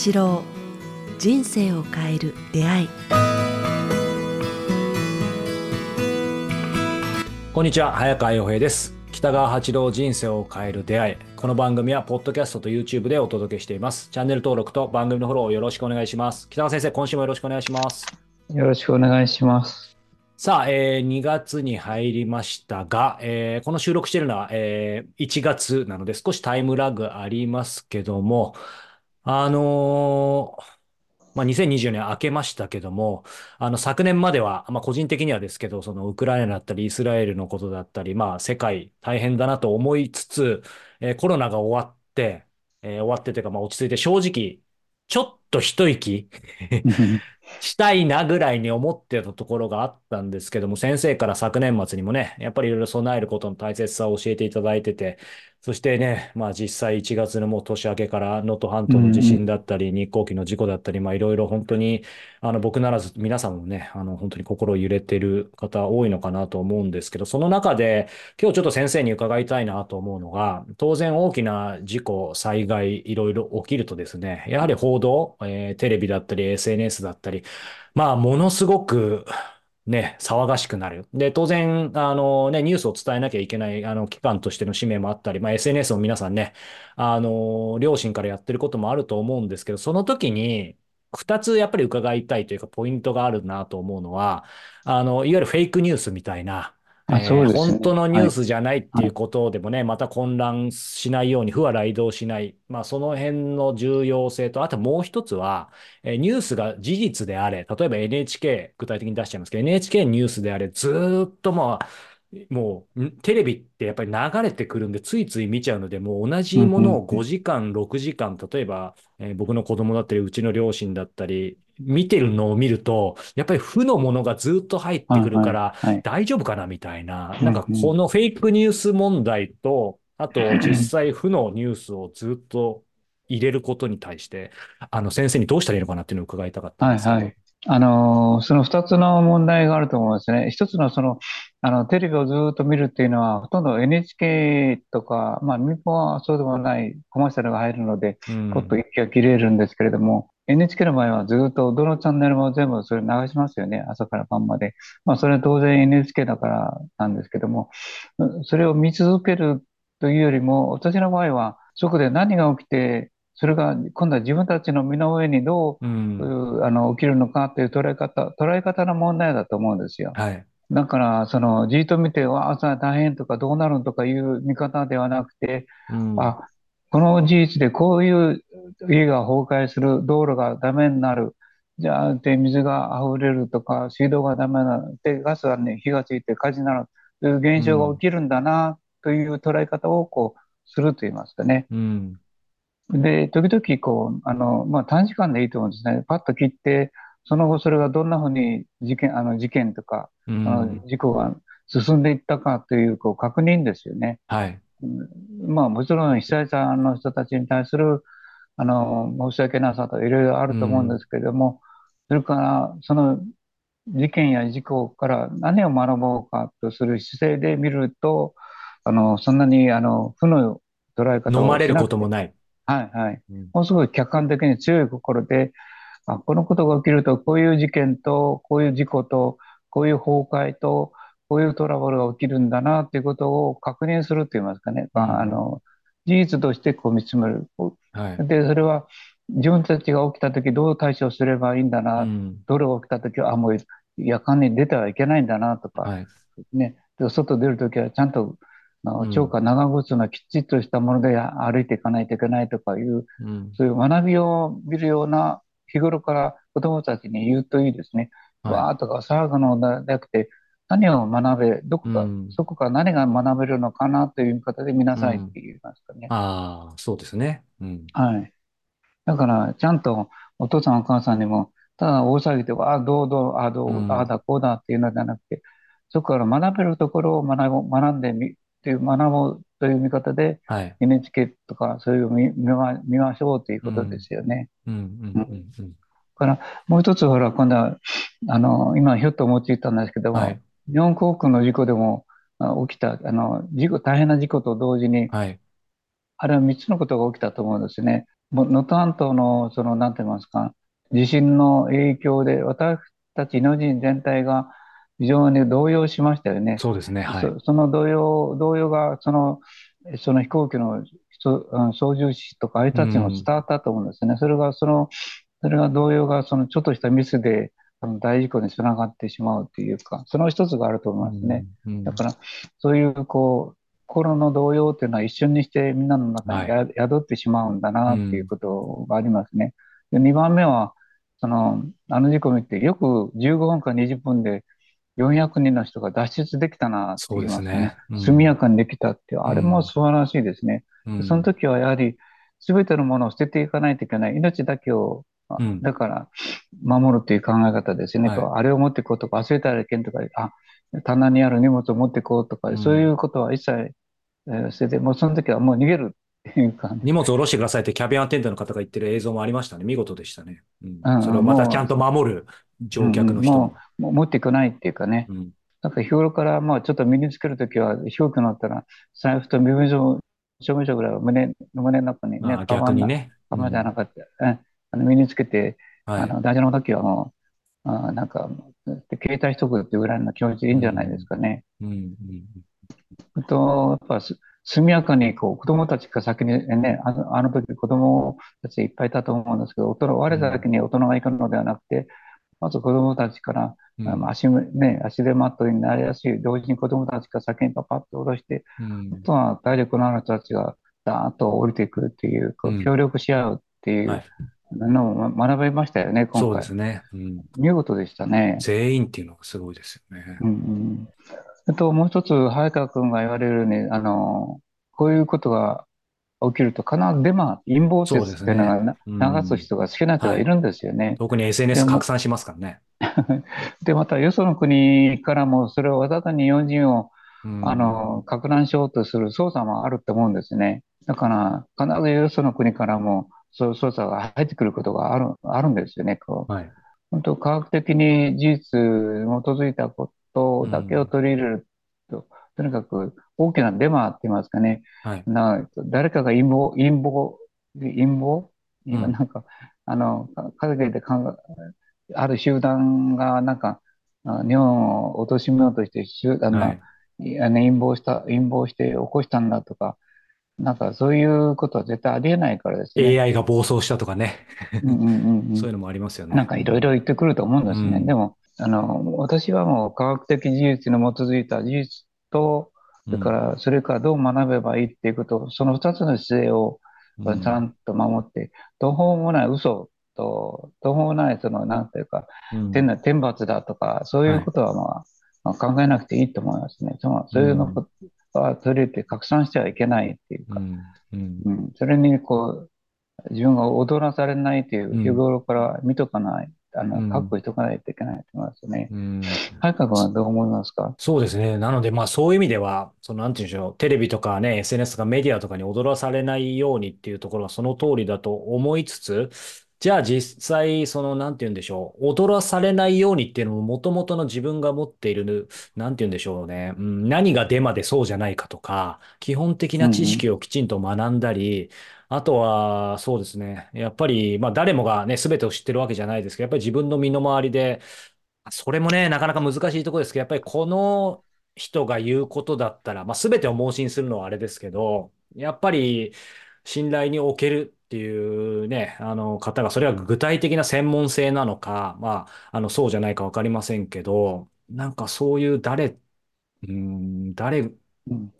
八郎。人生を変える出会い。こんにちは。早川洋平です。北川八郎人生を変える出会い。この番組はポッドキャストと YouTube でお届けしています。チャンネル登録と番組のフォローをよろしくお願いします。北川先生今週もよろしくお願いします。よろしくお願いします。さあ、えー、2月に入りましたが、えー、この収録しているのは、えー、1月なので少しタイムラグありますけども、あのーまあ、2020年明けましたけども、あの昨年までは、まあ、個人的にはですけど、そのウクライナだったり、イスラエルのことだったり、まあ、世界大変だなと思いつつ、えー、コロナが終わって、えー、終わってというか、まあ、落ち着いて正直、ちょっと一息 したいなぐらいに思ってたところがあったんですけども、先生から昨年末にもね、やっぱりいろいろ備えることの大切さを教えていただいてて、そしてね、まあ実際1月のもう年明けから能登半島の地震だったり、日航機の事故だったり、まあいろいろ本当に、あの僕ならず皆さんもね、あの本当に心揺れてる方多いのかなと思うんですけど、その中で今日ちょっと先生に伺いたいなと思うのが、当然大きな事故、災害いろいろ起きるとですね、やはり報道、えー、テレビだったり SNS だったり、まあものすごくね、騒がしくなる。で、当然、あのね、ニュースを伝えなきゃいけない、あの、機関としての使命もあったり、まあ、SNS も皆さんね、あの、両親からやってることもあると思うんですけど、その時に、二つやっぱり伺いたいというか、ポイントがあるなと思うのは、あの、いわゆるフェイクニュースみたいな、えーね、本当のニュースじゃないっていうことでもね、はい、また混乱しないように、不は雷道しない。まあ、その辺の重要性と、あともう一つは、えー、ニュースが事実であれ、例えば NHK、具体的に出しちゃいますけど、NHK ニュースであれ、ずっとまあ、もう、テレビってやっぱり流れてくるんで、ついつい見ちゃうので、もう同じものを5時間、6時間、例えば、えー、僕の子供だったり、うちの両親だったり、見てるのを見ると、やっぱり負のものがずっと入ってくるから、大丈夫かなみたいな、なんかこのフェイクニュース問題と、あと 実際負のニュースをずっと入れることに対して、あの先生にどうしたらいいのかなっていうのを伺いたかったんですけど。はいはい。あの、その二つの問題があると思うんですね。一つのその、あの、テレビをずっと見るっていうのは、ほとんど NHK とか、まあ、民放はそうでもないコマーシャルが入るので、ポッと息が切れるんですけれども、NHK の場合はずっとどのチャンネルも全部それ流しますよね。朝から晩まで。まあそれは当然 NHK だからなんですけども、それを見続けるというよりも、私の場合はそこで何が起きて、それが今度は自分たちの身の上にどう、うん、あの起きるのかという捉え方、捉え方の問題だと思うんですよ。はい。だから、その、じっと見て、わ、朝大変とかどうなるとかいう見方ではなくて、うん、あ、この事実でこういう家が崩壊する、道路がダメになる、じゃあ、で、水が溢れるとか、水道がダメなる、で、ガスがね、火がついて火事になるという現象が起きるんだな、という捉え方を、こう、すると言いますかね。うん、で、時々、こう、あの、まあ、短時間でいいと思うんですね。パッと切って、その後それがどんなふうに事件、あの、事件とか、うん、あの事故が進んでいったかという、こう、確認ですよね。はい。まあ、もちろん被災者の人たちに対する、あの、申し訳なさといろいろあると思うんですけれども、それから、その事件や事故から何を学ぼうかとする姿勢で見ると、あの、そんなに、あの、負の捉え方を飲まれることもない。はいはい。うん、もうすごい客観的に強い心で、あこのことが起きると、こういう事件と、こういう事故と、こういう崩壊と、こういうトラブルが起きるんだなということを確認すると言いますかね。うん、あの、事実としてこう見つめる。はい、で、それは自分たちが起きたときどう対処すればいいんだな、うん、どれが起きたときは、あ、もう夜間に出てはいけないんだなとか、はい、ね、で外出るときはちゃんと超過長靴のきっちりとしたもので歩いていかないといけないとかいう、うん、そういう学びを見るような日頃から子供たちに言うといいですね。はい、わーとか騒ぐのではなくて、何を学べ、どこか、うん、そこから何が学べるのかなという見方で見なさいって言いますかね。うん、ああ、そうですね。うん。はい。だから、ちゃんとお父さんお母さんにも、ただ大騒ぎで、ああ、どうどう、ああ、どう、うん、ああだ、こうだっていうのではなくて、そこから学べるところを学ぼ学んでみ、っていう、学ぼうという見方で、はい、NHK とかそういう見見ま見ましょうということですよね。うん。うん。うん。うん。から、もう一つ、ほら、今度は、あの、今、ひょっと思いついたんですけども、はい日本航空の事故でも起きた、あの、事故、大変な事故と同時に、はい、あれは3つのことが起きたと思うんですね。能登半島の、その、なんて言いますか、地震の影響で、私たち日本人全体が非常に動揺しましたよね。そうですね。はい。そ、その動揺、動揺が、その、その飛行機の操縦士とか、ああいたちにも伝わったと思うんですね。それが、その、それが動揺が、その、ちょっとしたミスで、あの大事故につながってしまうというか、その一つがあると思いますね。うんうんだから、そういう、こう、心の動揺っていうのは一瞬にしてみんなの中にや宿ってしまうんだなっていうことがありますね。で、2番目は、その、あの事故を見て、よく15分か20分で400人の人が脱出できたなってそうで言いますすね。ね。うん速やかにできたっていう、あれも素晴らしいですね。うんその時はやはり、すべてのものを捨てていかないといけない。命だけを、あうんだから、守るっていう考え方ですね。はいあれを持っていこうとか、忘れたらいけんとか、あ、棚にある荷物を持っていこうとか、うんそういうことは一切、えー捨てて、もうその時はもう逃げるっていうか、荷物を下ろしてくださいってキャビンアテンダントの方が言ってる映像もありましたね。見事でしたね。うんうんそれをまたちゃんと守る乗客の人もうんも。持っていかないっていうかね。うんなんか日頃から、まあちょっと身につけるときは、飛行機乗ったら、財布と身分証証明書ぐらいは胸、胸の中にね、あ逆にね。カバンじゃなかった。うんあの身につけて、はい。あの、大事な時はもう、あなんか、携帯しとくっていうぐらいの気持ちでいいんじゃないですかね。うんうんあと、やっぱす速やかにこう子供たちが先にね、あの、あの時子供たちいっぱいいたと思うんですけど、大人、我らだけに大人が行くのではなくて、まず子供たちから、うん。足も、ね、足手まといになりやすい、同時に子供たちが先にパパッと下ろして、うん。あとは体力のある人たちがダーッと降りていくっていう、こううん。協力し合うっていはい。うのを学べましたよね、今回そうです。ね。うん見事でしたね。全員っていうのがすごいですよねう。んうん。あともう一つ、早川君が言われるように、あの、こういうことが起きると必ずデマ、陰謀説っていうのがな流す人が好きな人がいるんですよね。特に SNS 拡散しますからね。で、またよその国からもそれをわざとに日本人をうんあの、拡乱しようとする操作もあると思うんですね。だから、必ずよその国からも、そういう操作が入ってくることがある、あるんですよね。こう、はい。本当科学的に事実に基づいたことだけを取り入れると、とにかく大きなデマって言いますかね。はい。な、誰かが陰謀、陰謀、陰謀？今うんなんか、あの、か海外で考え、ある集団が、なんか、あ日本を貶めようとして、集団が、はい。いあの陰謀した、陰謀して起こしたんだとか、なんかそういうことは絶対ありえないからですね。AI が暴走したとかね。うんうんうんうんそういうのもありますよね。なんかいろいろ言ってくると思うんですね。うんでも、あの、私はもう科学的事実に基づいた事実と、それから、それからどう学べばいいっていうこと、その二つの姿勢をうんちゃんと守って、途方もない嘘と、途方もない、その、なんていうか、うん天天罰だとか、そういうことはまあ、まあ考えなくていいと思いますね。そのそういうのことは取り入れて拡散してはいけないっていうか、うんそれにこう、自分が踊らされないという、うん。日頃から見とかない、あうん。の、覚悟しとかないといけないと思いますね。うん。早川君はどう思いますか？そうですね。なので、まあそういう意味では、そのなんていうんでしょう、テレビとかね、SNS とかメディアとかに踊らされないようにっていうところはその通りだと思いつつ、じゃあ実際、そのなんていうんでしょう、踊らされないようにっていうのも元々の自分が持っている、なんていうんでしょうね、うん、何がデマでそうじゃないかとか、基本的な知識をきちんと学んだり、あとは、そうですね。やっぱり、まあ誰もがね、全てを知ってるわけじゃないですけど、やっぱり自分の身の回りで、それもね、なかなか難しいところですけど、やっぱりこの人が言うことだったら、まあ、全てを盲信するのはあれですけど、やっぱり信頼におけるっていうね、あの方が、それは具体的な専門性なのか、まあ、あの、そうじゃないかわかりませんけど、なんかそういう誰、うん、誰うん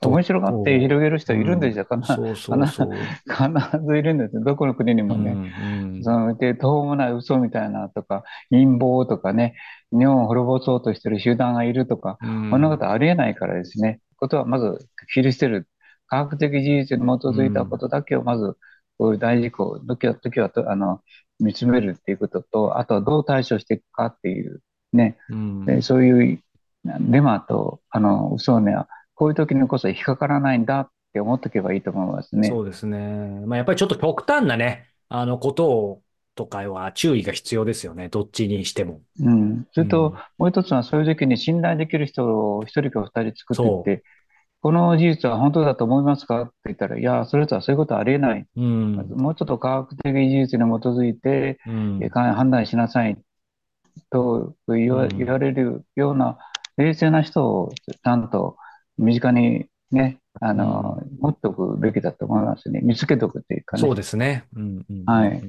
と面白がって広げる人いるんでしょうかな、そうそうそう。必ずいるんですよ。どこの国にもね。うんうんその、で、途方もない嘘みたいなとか、陰謀とかね、日本を滅ぼそうとしてる集団がいるとか、うんこんなことありえないからですね。ことはまず切り捨てる。科学的事実に基づいたことだけをまず、こういう大事故、時は、時はと、あの、見つめるっていうことと、あとはどう対処していくかっていう、ね。うんでそういうデマと、あの、嘘には、こういう時にこそ引っかからないんだって思っとけばいいと思いますね。そうですね。まあ、やっぱりちょっと極端なね、あの、ことを、とかは注意が必要ですよね。どっちにしても。うん。それうんと、もう一つはそういう時に信頼できる人を一人か二人作っていって、この事実は本当だと思いますか？って言ったら、いや、それとはそういうことはありえない。うん。もうちょっと科学的事実に基づいて、うんえー判断しなさいと言われるような冷静な人をちゃんと身近にね、あの、持っておくべきだと思いますね。見つけておくっていうかね。そうですね。うんうんはい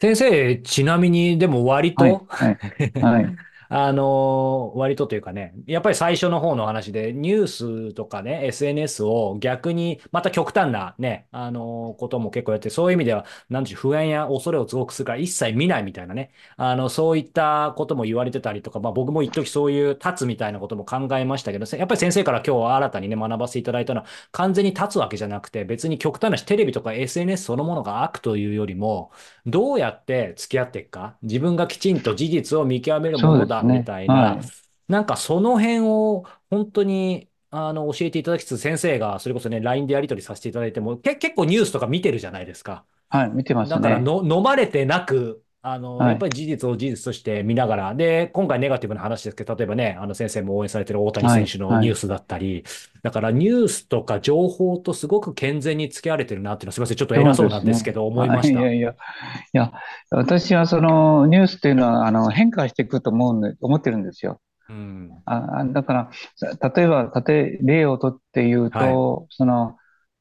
先生、ちなみに、でも割と、はい、はい、はい。あの割とというかね、やっぱり最初の方の話で、ニュースとかね、SNS を逆に、また極端なね、あのことも結構やって、そういう意味では、なんでしょう、不安や恐れを増幅するから一切見ないみたいなね、あの、そういったことも言われてたりとか、まあ僕も一時そういう立つみたいなことも考えましたけど、やっぱり先生から今日新たにね、学ばせていただいたのは、完全に立つわけじゃなくて、別に極端なし、テレビとか SNS そのものが悪というよりも、どうやって付き合っていくか、自分がきちんと事実を見極めるものだそうですねみたいな、はいなんかその辺を本当にあの教えていただきつつ、先生がそれこそね、LINE でやり取りさせていただいても、け結構ニュースとか見てるじゃないですか。はい、見てますだからね。の飲まれてなく、あの、はい。やっぱり事実を事実として見ながら、で、今回ネガティブな話ですけど、例えばね、あの先生も応援されてる大谷選手のはい。ニュースだったり、だからニュースとか情報とすごく健全に付き合われてるなっていうのは、すみません、ちょっと偉そうなんですけど、思いました。はいいやいや、いや、私はそのニュースっていうのはあの変化していくと思うんで、思ってるんですよ。うん。あ、あだから、さ例えば、例え、例をとって言うと、その、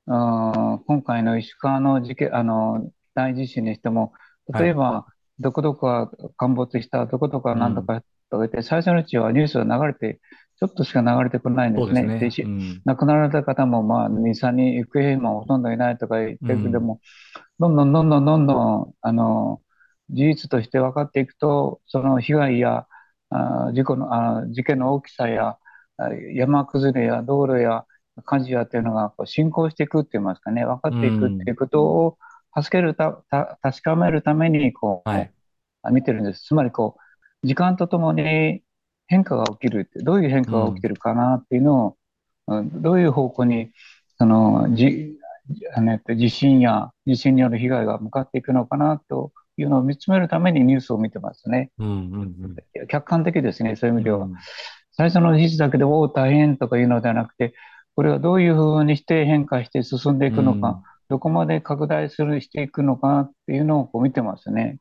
今回の石川の事件、あの、大地震にしても、例えば、どこどこが陥没した、どこどこが何とかとか言って、最初のうちはニュースが流れて、ちょっとしか流れてこないんですね。すね。うん亡くなられた方も、まあ、2、3人、行方不明もほとんどいないとか言ってるけども、どんどんどんどんどんどん、あの、事実として分かっていくと、その被害や、あ事故の、あ事件の大きさや、あ山崩れや道路や火事やっていうのがこう進行していくって言いますかね、分かっていくっていうことを助けるた、た確かめるために、こう、はい。あ見てるんです。つまりこう、時間とともに変化が起きるって、どういう変化が起きてるかなっていうのを、うんどういう方向に、その、じ、あの、えっと地震や地震による被害が向かっていくのかなというのを見つめるためにニュースを見てますね。うんうん客観的ですね、そういううん。意味では。最初の事実だけで、おお、大変とかいうのではなくて、これはどういうふうにして変化して進んでいくのか、どこまで拡大する、していくのかっていうのをこう見てますね。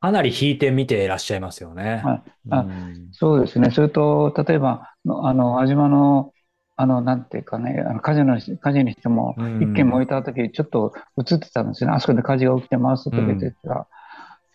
かなり引いて見ていらっしゃいますよね。はいあうんそうですね。それと、例えば、のあの、安島の、あの、なんていうかね、あの火事の、火事にしても、うん一軒燃えた時、ちょっと映ってたんですよね。あそこで火事が起きてますとか言ってたら、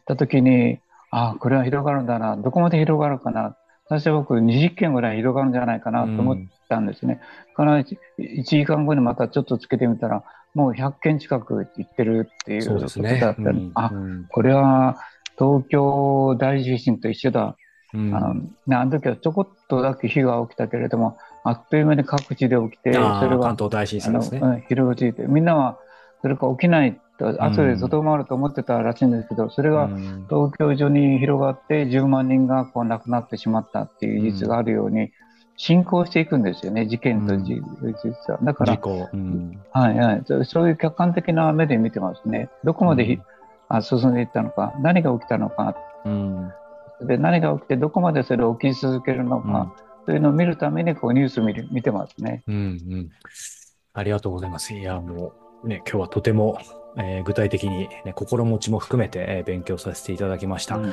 た時に、ああ、これは広がるんだな。どこまで広がるかな。最初は僕、20件ぐらい広がるんじゃないかなと思ったんですね。から1、1時間後にまたちょっとつけてみたら、もう100件近く行ってるっていうことねだったり、うん。あ、うん。これは東京大地震と一緒だ。うん。あの、ね、あの時はちょこっとだけ火が起きたけれども、あっという間に各地で起きて、それは関東大震あの、災ですね。うん広がっていて、みんなはそれが起きないと、後でとどまると思ってたらしいんですけど、それがうん。東京中に広がって10万人がこう亡くなってしまったっていう事実があるように、進行していくんですよね、事件と事実は。だからはいはい、そういう客観的な目で見てますね。どこまであ進んでいったのか、何が起きたのか、うん。で何が起きてどこまでそれを起き続けるのか、というのを見るためにこうニュース見る見てますね。うんうん。ありがとうございます。いや、もうね、今日はとても、えー具体的に、ね、心持ちも含めて、えー勉強させていただきました。うんうん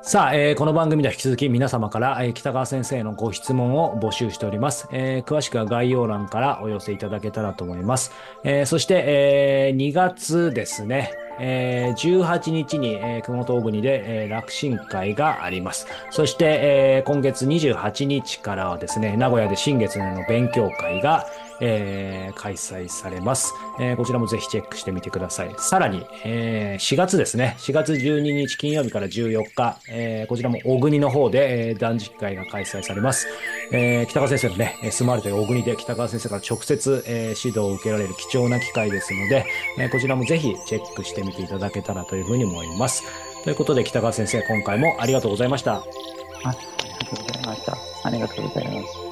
さあ、えーこの番組では引き続き皆様から、えー北川先生のご質問を募集しております。えー詳しくは概要欄からお寄せいただけたらと思います。えーそして、えー2月ですね、えー18日に、えー熊本大国で、えー楽神会があります。そして、えー今月28日からはですね、名古屋で新月の勉強会が、えー開催されます、えーこちらもぜひチェックしてみてください。さらに、えー4月ですね、4月12日金曜日から14日、えーこちらも小国の方で、えー断食会が開催されます。えー北川先生のね、えー住まれている小国で北川先生から直接、えー指導を受けられる貴重な機会ですので、えーこちらもぜひチェックしてみていただけたらというふうに思います。ということで北川先生、今回もありがとうございました。あありがとうございました。ありがとうございます。